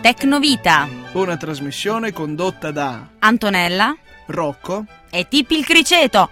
Tecnovita, Una trasmissione condotta da Antonella Rocco. e Tippi il Criceto.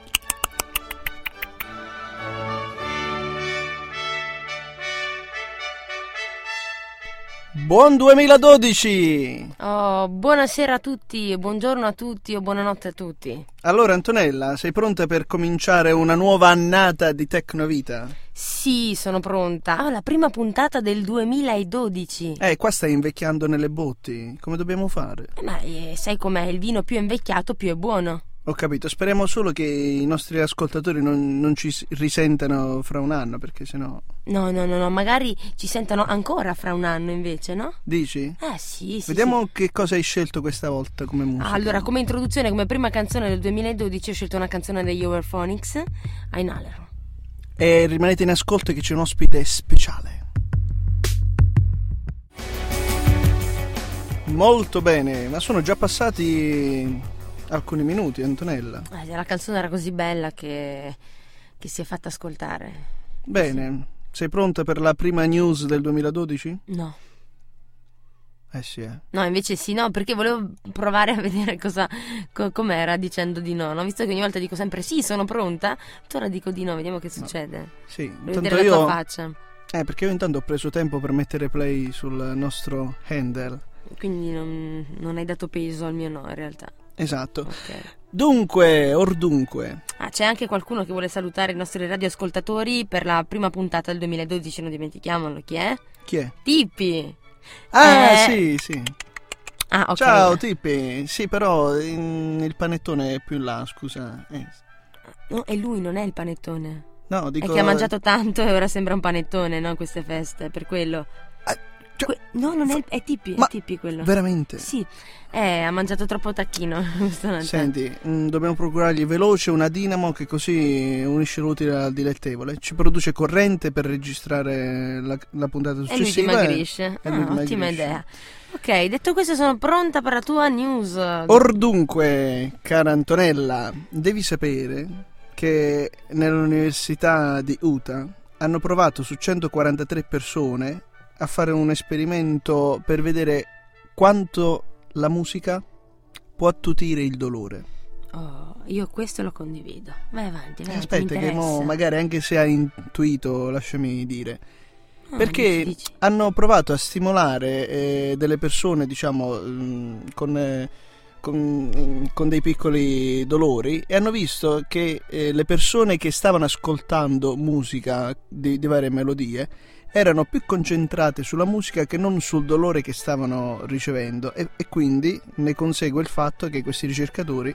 Buon 2012! Oh, buonasera a tutti, buongiorno a tutti o buonanotte a tutti. Allora Antonella, sei pronta per cominciare una nuova annata di Tecnovita? Sì, sono pronta. Ah, la prima puntata del 2012. Eh, qua stai invecchiando nelle botti, come dobbiamo fare? Eh, Ma eh, sai com'è? Il vino più è invecchiato più è buono. Ho capito, speriamo solo che i nostri ascoltatori non, non ci risentano fra un anno, perché sennò... No, no, no, no, magari ci sentono ancora fra un anno invece, no? Dici? Eh sì, sì. Vediamo sì. che cosa hai scelto questa volta come musica. Ah, Allora, come introduzione, come prima canzone del 2012 ho scelto una canzone degli Overphonics, Ainalero. E rimanete in ascolto che c'è un ospite speciale. Molto bene, ma sono già passati alcuni minuti, Antonella. Eh, la canzone era così bella che, che si è fatta ascoltare. Bene, sei pronta per la prima news del 2012? No. Eh sì, eh. No, invece sì, no, perché volevo provare a vedere cosa, co- com'era dicendo di no, no? Visto che ogni volta dico sempre sì, sono pronta, ora dico di no, vediamo che succede. Sì, Voglio intanto vedere la tua io... faccia. Eh, perché io intanto ho preso tempo per mettere play sul nostro handle. Quindi non, non hai dato peso al mio no, in realtà. Esatto. Ok. Dunque, or dunque, Ah, c'è anche qualcuno che vuole salutare i nostri radioascoltatori per la prima puntata del 2012, non dimentichiamolo, chi è? chi è? Tippi! Ah, Eh. sì, sì. Ah, ok. Ciao, Tippi. Sì, però in- il panettone è più là, scusa. Eh, No, è lui, non è il panettone. No, dico... È che ha mangiato tanto e ora sembra un panettone, no? Queste feste, per quello. Ah, cioè, no, non è, è Tippi, Ma è Tippi quello. Veramente? Sì, eh, ha mangiato troppo tacchino. Senti, mm, dobbiamo procurargli veloce una dinamo che così unisce l'utile al dilettevole. Ci produce corrente per registrare la, la puntata E lui successiva. dimagrisce. e lui Ah, ottima dimagrisce. idea. Ok, detto questo sono pronta per la tua news. Or dunque, cara Antonella, devi sapere che nell'università di Utah hanno provato su 143 persone a fare un esperimento per vedere quanto la musica può attutire il dolore. Oh, io questo lo condivido. Vai avanti, vai avanti, Aspetta, che mo magari anche se hai intuito, lasciami dire. Ah, Perché hanno provato a stimolare eh, delle persone, diciamo, mm, con, eh, con- mm, con dei piccoli dolori e hanno visto che eh, le persone che stavano ascoltando musica di, di varie melodie erano più concentrate sulla musica che non sul dolore che stavano ricevendo e, e quindi ne consegue il fatto che questi ricercatori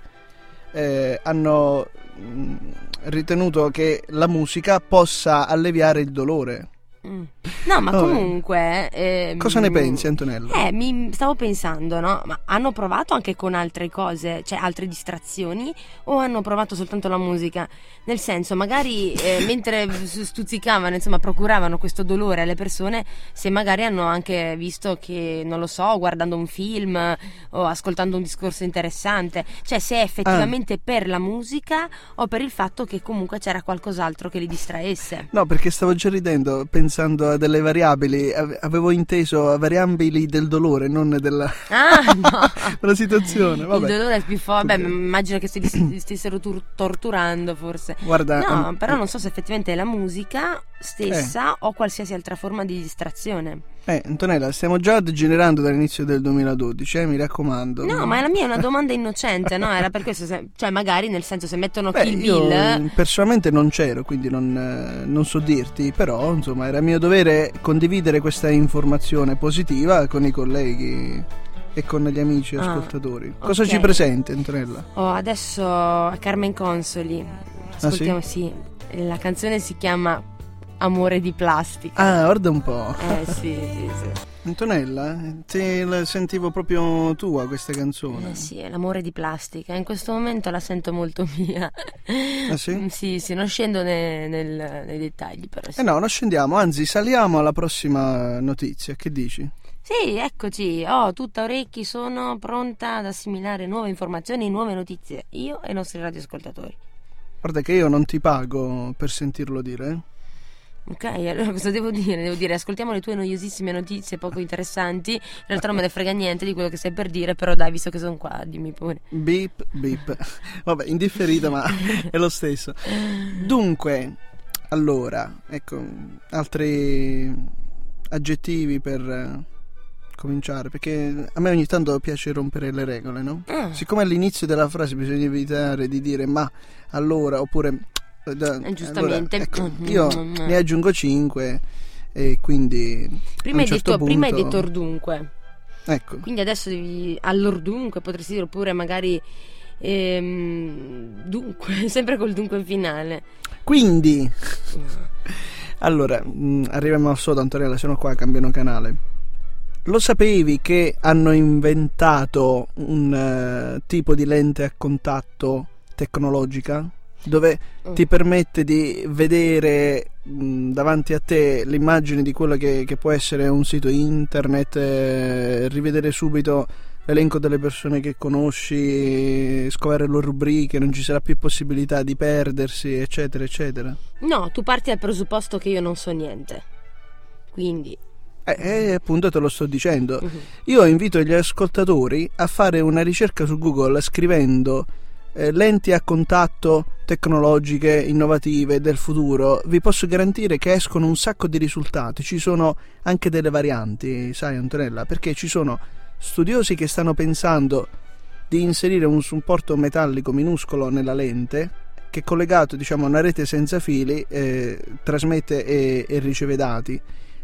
eh, hanno mm, ritenuto che la musica possa alleviare il dolore. Mm. No, ma Vabbè. comunque. ehm, Cosa ne pensi, Antonello? Eh, mi stavo pensando, no? Ma hanno provato anche con altre cose, cioè altre distrazioni, o hanno provato soltanto la musica? Nel senso, magari eh, mentre stuzzicavano, insomma, procuravano questo dolore alle persone, se magari hanno anche visto che, non lo so, guardando un film o ascoltando un discorso interessante, cioè se è effettivamente per la musica o per il fatto che comunque c'era qualcos'altro che li distraesse. No, perché stavo già ridendo pensando a delle variabili, Ave- avevo inteso variabili del dolore, non della, Ah, no! della situazione. Vabbè. Il dolore è più forte. Beh, Ok. immagino che si li stessero tur- torturando, forse. Guarda, No, am- però non so se effettivamente è la musica stessa o qualsiasi altra forma di distrazione. Eh, Antonella, stiamo già degenerando dall'inizio del 2012, eh, mi raccomando. No, ma la mia è una domanda innocente, no? Era per questo, se- cioè magari nel senso se mettono Beh, Kill Bill... personalmente non c'ero, quindi non, eh, non so dirti, però insomma era mio dovere condividere questa informazione positiva con i colleghi e con gli amici Ah, ascoltatori. Cosa ok. ci presenti, Antonella? Oh, adesso Carmen Consoli. Ascoltiamo, sì. La canzone si chiama Amore di plastica. Ah, guarda un po'. Eh sì, sì, sì. Antonella, te la sentivo proprio tua questa canzone. Eh sì, è l'amore di plastica. In questo momento la sento molto mia. Ah, sì? Mm, Sì, sì, non scendo ne- nel- nei dettagli, però sì. Eh no, non scendiamo, anzi saliamo alla prossima notizia, che dici? Sì, eccoci. Oh, tutta orecchi, sono pronta ad assimilare nuove informazioni, nuove notizie. Io e i nostri radioascoltatori. Guarda che io non ti pago per sentirlo dire. eh. Ok, allora cosa devo dire? Devo dire, ascoltiamo le tue noiosissime notizie poco interessanti. In realtà non me ne frega niente di quello che stai per dire, però dai, visto che sono qua, dimmi pure. Beep, beep. Vabbè, indifferita, ma è lo stesso. Dunque, allora, ecco, altri aggettivi per eh, cominciare, perché a me ogni tanto piace rompere le regole, no? Ah, Siccome all'inizio della frase bisogna evitare di dire ma, allora, oppure... da- Eh, giustamente. allora, ecco, Mm, io mm, mm. ne aggiungo 5 e quindi... prima, hai certo detto, prima hai punto- detto ordunque. Ecco, Quindi adesso devi all'ordunque, potresti dire oppure magari ehm, dunque, sempre col dunque finale. quindi... Allora, mh, arriviamo al sodo, Antonella, se no qua cambiano canale. Lo sapevi che hanno inventato un eh, tipo di lente a contatto tecnologica dove Mm. ti permette di vedere mh, davanti a te l'immagine di quello che, che può essere un sito internet, eh, rivedere subito l'elenco delle persone che conosci, scovare le rubriche, non ci sarà più possibilità di perdersi, eccetera, eccetera. No, tu parti dal presupposto che io non so niente. Quindi, Eh, eh, appunto te lo sto dicendo. mhm. Io invito gli ascoltatori a fare una ricerca su Google scrivendo eh, lenti a contatto tecnologiche innovative del futuro. Vi posso garantire che escono un sacco di risultati. Ci sono anche delle varianti, sai Antonella, perché ci sono studiosi che stanno pensando di inserire un supporto metallico minuscolo nella lente che collegato diciamo a una rete senza fili eh, trasmette e, e riceve dati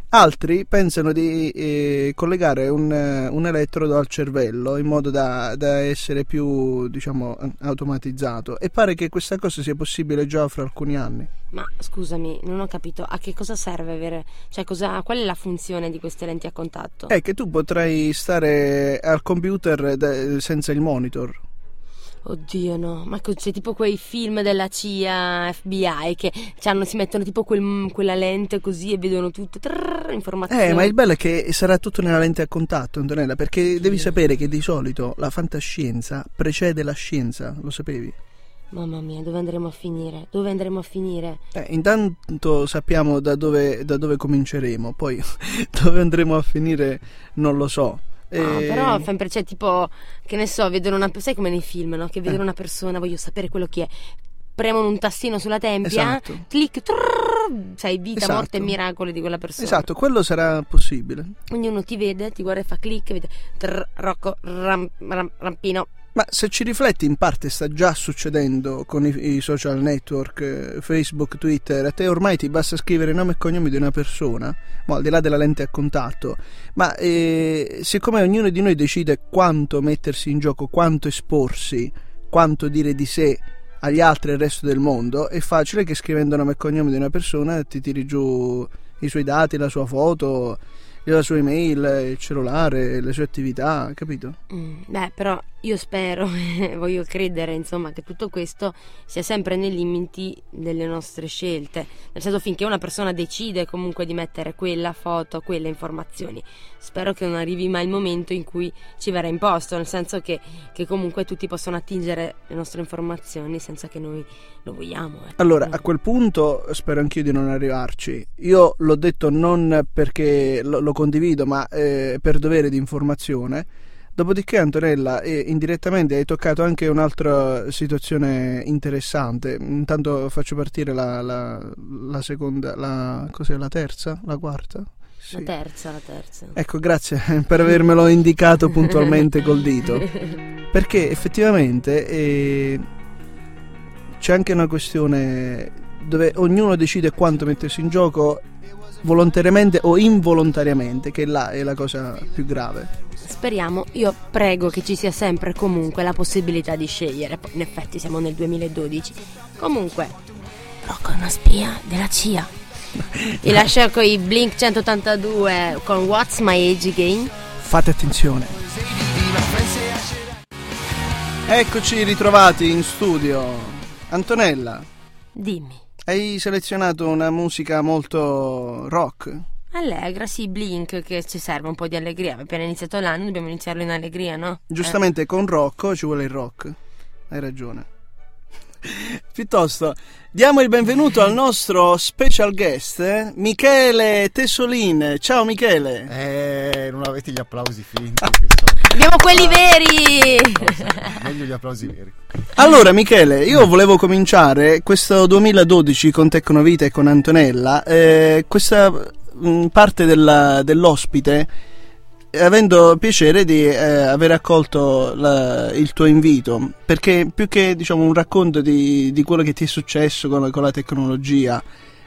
altri pensano di eh, collegare un, eh, un elettrodo al cervello in modo da, da essere più diciamo automatizzato. E pare che questa cosa sia possibile già fra alcuni anni. Ma scusami, non ho capito a che cosa serve avere, cioè cosa, qual è la funzione di queste lenti a contatto? è che tu potrai stare al computer da- senza il monitor Oddio no, ma c'è tipo quei film della CIA, FBI che c'hanno- si mettono tipo quel- quella lente così e vedono tutto, trrr, informazioni. Eh, ma il bello è che sarà tutto nella lente a contatto, Antonella, perché devi sapere che di solito la fantascienza precede la scienza, lo sapevi? Mamma mia, dove andremo a finire? Dove andremo a finire? Eh, intanto sappiamo da dove, da dove cominceremo, poi dove andremo a finire non lo so. No, Eh, però sempre, cioè tipo, che ne so, vedono una sai come nei film, no? Che vedono Eh. una persona, voglio sapere quello che è. Premono un tastino sulla tempia, Esatto. clic, trrr, sai, vita, Esatto. morte e miracoli di quella persona. Esatto, quello sarà possibile. Quindi uno ti vede, ti guarda e fa clic, vede trrr, Rocco, ram, ram- rampino. Ma se ci rifletti, in parte sta già succedendo con i, i social network, eh, Facebook, Twitter. A te ormai ti basta scrivere nome e cognome di una persona, mo, al di là della lente a contatto. Ma eh, siccome ognuno di noi decide quanto mettersi in gioco, quanto esporsi, quanto dire di sé agli altri e al resto del mondo, è facile che scrivendo nome e cognome di una persona ti tiri giù i suoi dati, la sua foto, la sua email, il cellulare, le sue attività, capito? Mm, beh, però io spero, voglio credere, insomma, che tutto questo sia sempre nei limiti delle nostre scelte. Nel senso, finché una persona decide comunque di mettere quella foto, quelle informazioni, spero che non arrivi mai il momento in cui ci verrà imposto, nel senso che, che comunque tutti possono attingere le nostre informazioni senza che noi lo vogliamo. ecco. Allora, a quel punto spero anch'io di non arrivarci. Io l'ho detto non perché lo, lo condivido, ma eh, per dovere di informazione. Dopodiché, Antonella, eh, indirettamente hai toccato anche un'altra situazione interessante. Intanto faccio partire la, la- la seconda, la, cos'è, la terza? La quarta? Sì. La terza, la terza. Ecco, grazie per avermelo indicato puntualmente col dito. Perché effettivamente eh, c'è anche una questione dove ognuno decide quanto mettersi in gioco volontariamente o involontariamente, che là è la cosa più grave. Speriamo, io prego che ci sia sempre comunque la possibilità di scegliere. In effetti siamo nel 2012. Comunque, Rocco è una spia della CIA. Vi lascio con i Blink 182 con What's My Age Again. Fate attenzione. Eccoci ritrovati in studio. Antonella, Dimmi. Hai selezionato una musica molto rock. Allegra, sì, Blink che ci serve un po' di allegria. Appena iniziato l'anno dobbiamo iniziarlo in allegria, no? Giustamente con Rocco ci vuole il rock. Hai ragione. Piuttosto, diamo il benvenuto al nostro special guest, eh, Michele Tessolin. Ciao Michele. Eh, non avete gli applausi finti. Abbiamo quelli veri! Meglio gli applausi veri. Allora Michele, io volevo cominciare questo 2012 con Tecnovita e con Antonella, eh, questa mh, parte della- dell'ospite, avendo piacere di eh, aver accolto la- il tuo invito, perché più che diciamo un racconto di, di quello che ti è successo con, con la tecnologia,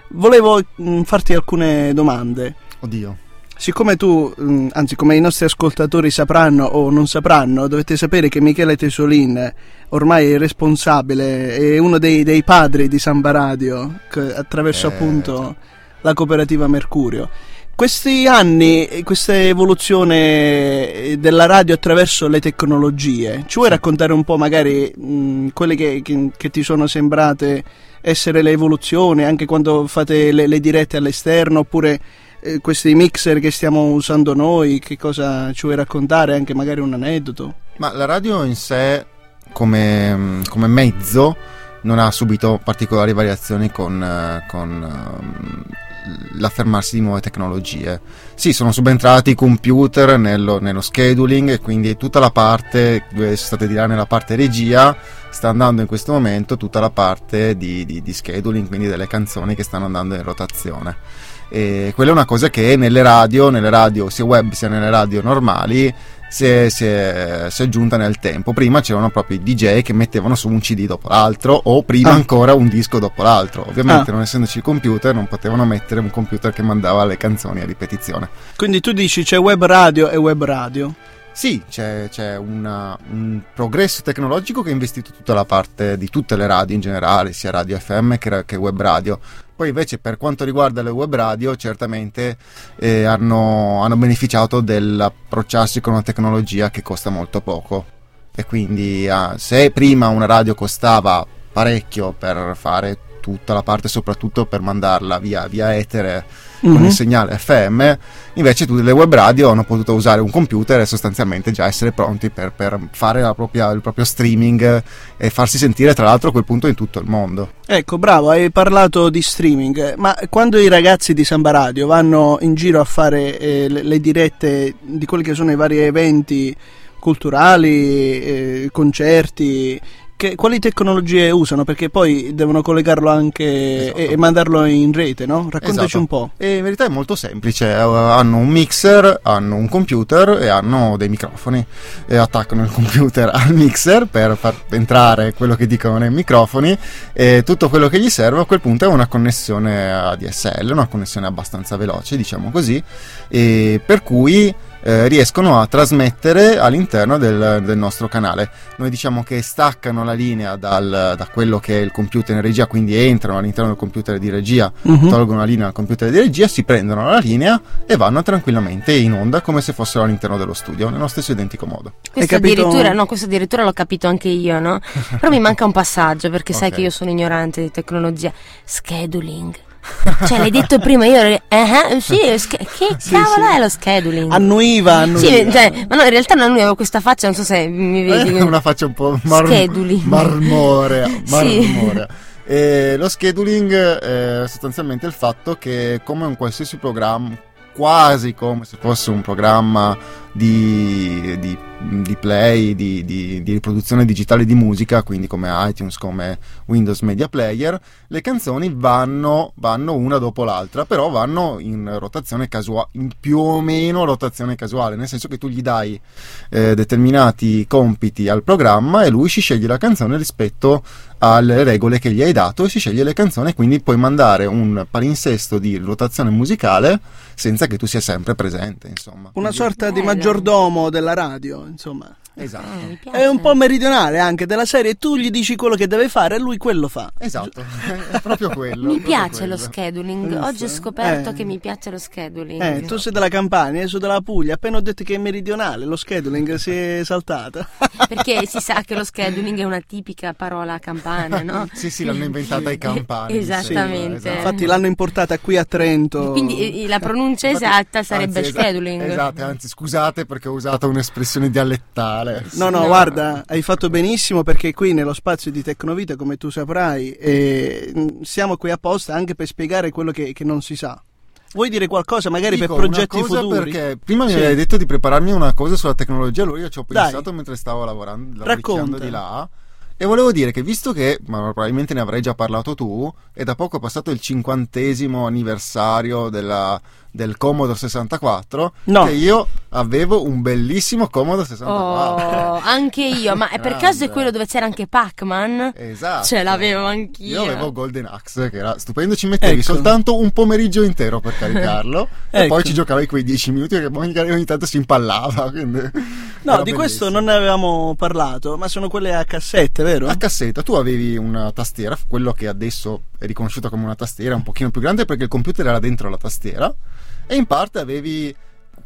volevo mh, farti alcune domande. Oddio. Siccome tu, mh, anzi come i nostri ascoltatori sapranno o non sapranno, dovete sapere che Michele Tesolin ormai è responsabile, è uno dei, dei padri di Samba Radio, attraverso Eh, appunto la cooperativa Mercurio. Questi anni, questa evoluzione della radio attraverso le tecnologie, ci vuoi raccontare un po' magari mh, quelle che, che- che ti sono sembrate essere le evoluzioni, anche quando fate le, le dirette all'esterno, oppure eh, questi mixer che stiamo usando noi, che cosa ci vuoi raccontare, anche magari un aneddoto? Ma la radio in sé, come, come mezzo, non ha subito particolari variazioni con, eh, con, ehm, l'affermarsi di nuove tecnologie. Sì, sono subentrati i computer nello, nello scheduling e quindi tutta la parte, dove state di là nella parte regia, sta andando in questo momento tutta la parte di, di- di scheduling, quindi delle canzoni che stanno andando in rotazione. E quella è una cosa che nelle radio, nelle radio sia web sia nelle radio normali, si è, si è- si è aggiunta nel tempo. Prima c'erano proprio i DJ che mettevano su un CD dopo l'altro, o prima Ah. ancora un disco dopo l'altro. Ovviamente, Ah. non essendoci il computer, non potevano mettere un computer che mandava le canzoni a ripetizione. Quindi tu dici c'è web radio e web radio. Sì, c'è, c'è una- un progresso tecnologico che ha investito tutta la parte di tutte le radio in generale, sia radio FM che, che web radio. Poi invece per quanto riguarda le web radio, certamente eh, hanno, hanno beneficiato dell'approcciarsi con una tecnologia che costa molto poco. E quindi ah, se prima una radio costava parecchio per fare tutta la parte, soprattutto per mandarla via, via etere con Mhm. il segnale FM, invece tutte le web radio hanno potuto usare un computer e sostanzialmente già essere pronti per, per fare la propria- il proprio streaming e farsi sentire tra l'altro a quel punto in tutto il mondo. Ecco, bravo, hai parlato di streaming, ma quando i ragazzi di Samba Radio vanno in giro a fare eh, le, le dirette di quelli che sono i vari eventi culturali, eh, concerti, che- quali tecnologie usano? Perché poi devono collegarlo anche Esatto. e, e mandarlo in rete, no? Raccontaci Esatto. un po'. E in verità è molto semplice, eh, hanno un mixer, hanno un computer e hanno dei microfoni e attaccano il computer al mixer per far entrare quello che dicono nei microfoni e tutto quello che gli serve a quel punto è una connessione ADSL, una connessione abbastanza veloce diciamo così, per cui eh, riescono a trasmettere all'interno del, del nostro canale. Noi diciamo che staccano la linea dal- da quello che è il computer in regia, quindi entrano all'interno del computer di regia Mhm. tolgono la linea al computer di regia, si prendono la linea e vanno tranquillamente in onda come se fossero all'interno dello studio, nello stesso identico modo. Questo addirittura, no, questo addirittura l'ho capito anche io, no? Però mi manca un passaggio perché sai Ok. che io sono ignorante di tecnologia. Scheduling. Cioè, l'hai detto prima, io ero- eh, eh, sì, sch- che Sì, cavolo sì. è lo scheduling? Annuiva, annuiva. Sì, cioè, ma no, in realtà non avevo questa faccia, non so se mi vedi. una faccia un po' mar- Scheduling. marmorea. Sì. marmorea. E lo scheduling è sostanzialmente il fatto che come un qualsiasi programma, quasi come se fosse un programma di- di play, di, di- di riproduzione digitale di musica, quindi come iTunes, come Windows Media Player, le canzoni vanno, vanno una dopo l'altra, però vanno in rotazione casuale, in più o meno rotazione casuale, nel senso che tu gli dai eh, determinati compiti al programma e lui si sceglie la canzone rispetto alle regole che gli hai dato e si sceglie le canzoni e quindi puoi mandare un palinsesto di rotazione musicale senza che tu sia sempre presente insomma Una Quindi- sorta di maggiordomo della radio, insomma. Esatto piace. È un po' meridionale anche della serie, tu gli dici quello che deve fare e lui quello fa. esatto è proprio quello Mi proprio piace lo quello. scheduling. Visto? Oggi ho scoperto Eh. che mi piace lo scheduling. Eh, tu sei della Campania, io sono della Puglia, appena ho detto che è meridionale, lo scheduling si è saltato. Perché si sa che lo scheduling è una tipica parola campana, no? sì sì l'hanno inventata i campani Esattamente. sembra, esatto. Infatti l'hanno importata qui a Trento. Quindi eh, la pronuncia Infatti- esatta sarebbe anzi, scheduling. Esatto, anzi scusate perché ho usato un'espressione dialettale. Michele. No, no, guarda, hai fatto benissimo perché qui nello spazio di Tecnovita, come tu saprai, eh, siamo qui apposta anche per spiegare quello che, che non si sa. Vuoi dire qualcosa magari Dico per progetti una cosa futuri? Perché prima Sì. mi avevi detto di prepararmi una cosa sulla tecnologia, allora io ci ho Dai. pensato mentre stavo lavorando, Racconta. di là. E volevo dire che visto che, ma probabilmente ne avrai già parlato tu, è da poco passato il cinquantesimo anniversario della- del Commodore 64, No. che io avevo un bellissimo Commodore 64. Oh, anche io, ma è per caso è quello dove c'era anche Pac-Man? Esatto. Ce l'avevo anch'io. Io avevo Golden Axe, che era stupendo, ci mettevi Ecco. soltanto un pomeriggio intero per caricarlo e Ecco. poi ci giocavi quei 10 minuti che magari ogni tanto si impallava. Quindi No, di questo bellissimo. non ne avevamo parlato, ma sono quelle a cassette, vero? A cassetta tu avevi una tastiera, quello che adesso è riconosciuta come una tastiera, un pochino più grande perché il computer era dentro la tastiera e in parte avevi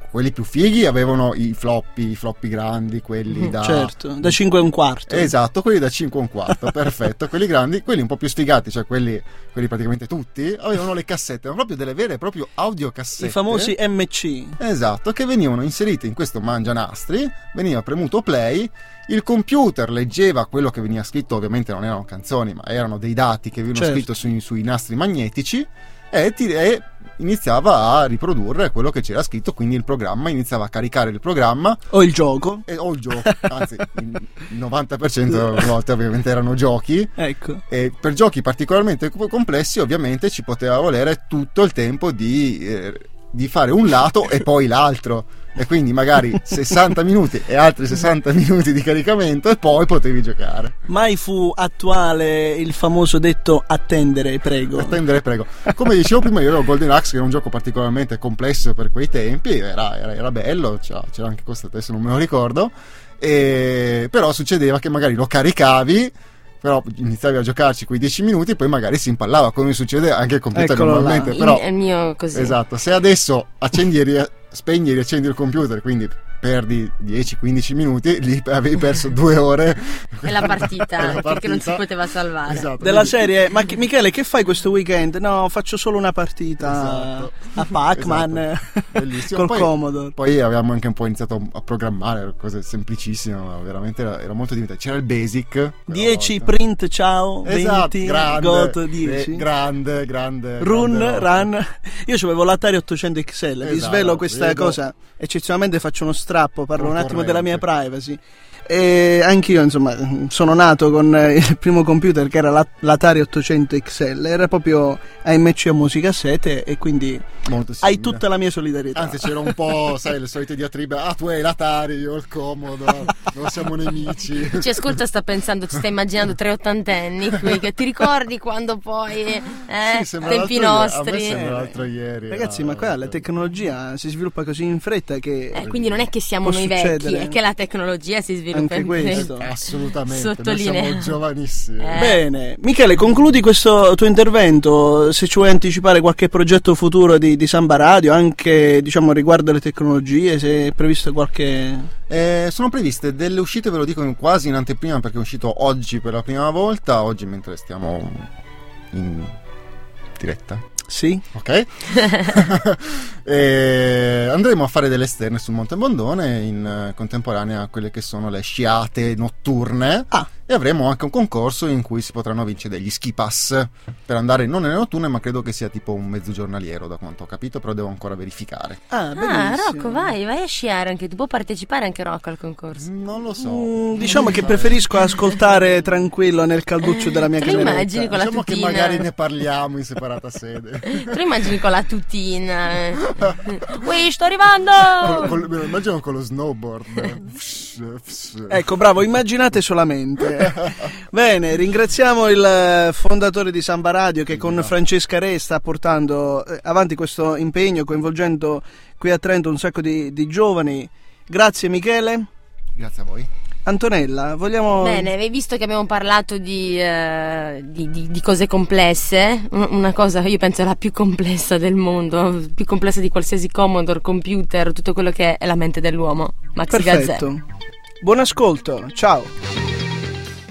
quelli più fighi avevano i floppy, i floppy grandi, quelli da Certo, da 5 e un quarto. Esatto, quelli da 5 e un quarto, perfetto. Quelli grandi, quelli un po' più sfigati, cioè quelli, quelli praticamente tutti, avevano le cassette, ma proprio delle vere e proprio audiocassette. I famosi MC. Esatto, che venivano inseriti in questo mangianastri, veniva premuto play, il computer leggeva quello che veniva scritto, ovviamente non erano canzoni, ma erano dei dati che venivano Certo. scritto sui, sui nastri magnetici e, ti- e iniziava a riprodurre quello che c'era scritto, quindi il programma iniziava a caricare il programma O il gioco. e, o il gioco, anzi il 90% delle volte ovviamente erano giochi Ecco. e per giochi particolarmente co- complessi ovviamente ci poteva volere tutto il tempo di, eh, di fare un lato e poi l'altro. E quindi magari 60 minuti e altri 60 minuti di caricamento e poi potevi giocare. Mai fu attuale il famoso detto attendere, prego. attendere prego. Come dicevo prima io avevo Golden Axe che era un gioco particolarmente complesso per quei tempi era, era- era bello c'era, c'era anche costato adesso non me lo ricordo. E, però succedeva che magari lo caricavi però iniziavi a giocarci quei 10 minuti e poi magari si impallava come succede anche al computer Eccolo là. normalmente Il- però è il mio così. esatto se adesso accendi e ri- spegni e riaccendi il computer quindi perdi 10-15 minuti lì avevi perso due ore È la partita, È la perché non si partita. poteva salvare. Esatto, Della quindi- serie, ma che- Michele, che fai questo weekend? No, faccio solo una partita Esatto. a Pac-Man Esatto. Col Poi- Commodore. Poi avevamo anche un po' iniziato a programmare cose semplicissime, ma veramente era, era molto divertente. C'era il basic. quella 10 volta. print, ciao, 20, Esatto, grande, got eh, 10. grande, grande. Run, grande run. Io avevo l'Atari 800 XL. Vi Esatto, svelo questa vedo. cosa. Eccezionalmente faccio uno strappo, parlo un attimo della mia privacy. E anch'io, insomma, sono nato con eh, il primo computer che era la- l'Atari 800 XL. Era proprio AMC a musicassette e quindi hai tutta la mia solidarietà. Anzi, c'era un po', sai, le solite diatribe. Ah, tu hai l'Atari, io ho il Commodore, non siamo nemici. Ci ascolta, sta pensando, ci sta immaginando tre ottantenni qui, che ti ricordi quando poi, eh, Sì, tempi l'altro ieri- A me nostri. sembra l'altro ieri. Ragazzi, era- ma qua la tecnologia si sviluppa così in fretta che Eh, quindi non è che siamo Può noi vecchi, è che la tecnologia si sviluppa Anche in questo. fretta. Assolutamente, noi Sottolineo. siamo giovanissimi. Eh. Bene, Michele, concludi questo tuo intervento. Se ci vuoi anticipare qualche progetto futuro di, di Samba Radio, anche diciamo riguardo le tecnologie, se è previsto qualche. Eh, sono previste delle uscite, ve lo dico in- quasi in anteprima perché è uscito oggi per la prima volta, oggi mentre stiamo in diretta. Sì? Ok? Andremo a fare delle esterne sul Monte Bondone in contemporanea a quelle che sono le sciate notturne. Ah. E avremo anche un concorso in cui si potranno vincere degli ski pass per andare non nelle notturne, ma credo che sia tipo un mezzo giornaliero, da quanto ho capito, però devo ancora verificare. Ah, Ah. Rocco, vai, vai a sciare anche tu. Può partecipare anche Rocco al concorso. Non lo so. Mm, diciamo che preferisco ascoltare tranquillo nel calduccio della mia cameretta. immagini con la Diciamo che tutina? magari ne parliamo in separata sede. Lo immagini con la tutina? Ui, sto arrivando! Me lo immagino con lo snowboard. Ecco, bravo, immaginate solamente. Bene, ringraziamo il eh, fondatore di Samba Radio che con Francesca Re sta portando eh, avanti questo impegno, coinvolgendo qui a Trento un sacco di, di giovani. Grazie Michele. Grazie a voi. Antonella, vogliamo... Bene, hai visto che abbiamo parlato di, eh, di- di- di cose complesse? Un- Una cosa, io penso, la più complessa del mondo, più complessa di qualsiasi Commodore, computer, tutto quello che è la mente dell'uomo. Maxi Gazzè. Buon ascolto, ciao.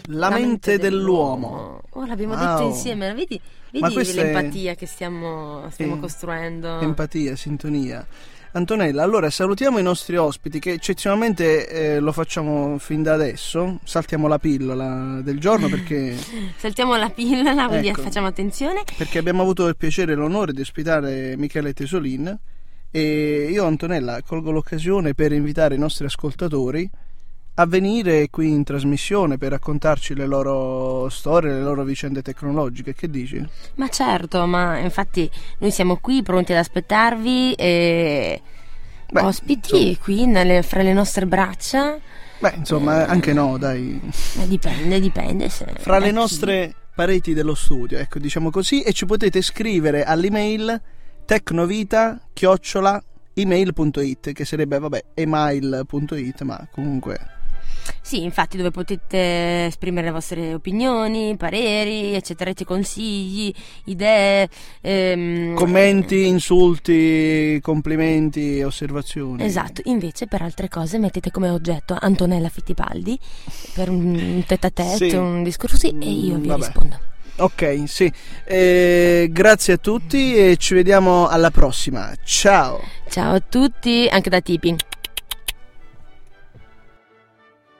La, mente, dell'uomo. Oh, l'abbiamo Wow. detto insieme, vedi, Ma vedi questa è- l'empatia che stiamo, stiamo Sì. costruendo? Empatia, sintonia. Antonella, allora salutiamo i nostri ospiti che eccezionalmente eh, lo facciamo fin da adesso. Saltiamo la pillola del giorno perché, Saltiamo la pillola, quindi Ecco. facciamo attenzione. perché abbiamo avuto il piacere e l'onore di ospitare Michele Tesolin e io Antonella colgo l'occasione per invitare i nostri ascoltatori a venire qui in trasmissione per raccontarci le loro storie, le loro vicende tecnologiche. Che dici? Ma certo, ma infatti noi siamo qui pronti ad aspettarvi e Beh, ospiti insomma. qui nelle- fra le nostre braccia. Beh, insomma, anche no, dai. Eh, dipende, dipende. Se, fra le nostre pareti dello studio, ecco, diciamo così, e ci potete scrivere all'email tecnovita chiocciola email.it che sarebbe vabbè email.it ma comunque Sì, infatti, dove potete esprimere le vostre opinioni, pareri, eccetera, consigli, idee. ehm, commenti, insulti, complimenti, osservazioni. Esatto, invece per altre cose mettete come oggetto Antonella Fittipaldi per un tête à tête, Sì. un discorso così e io vi vabbè. rispondo. Ok, sì. Eh, grazie a tutti e ci vediamo alla prossima. Ciao. Ciao a tutti, anche da Tipi.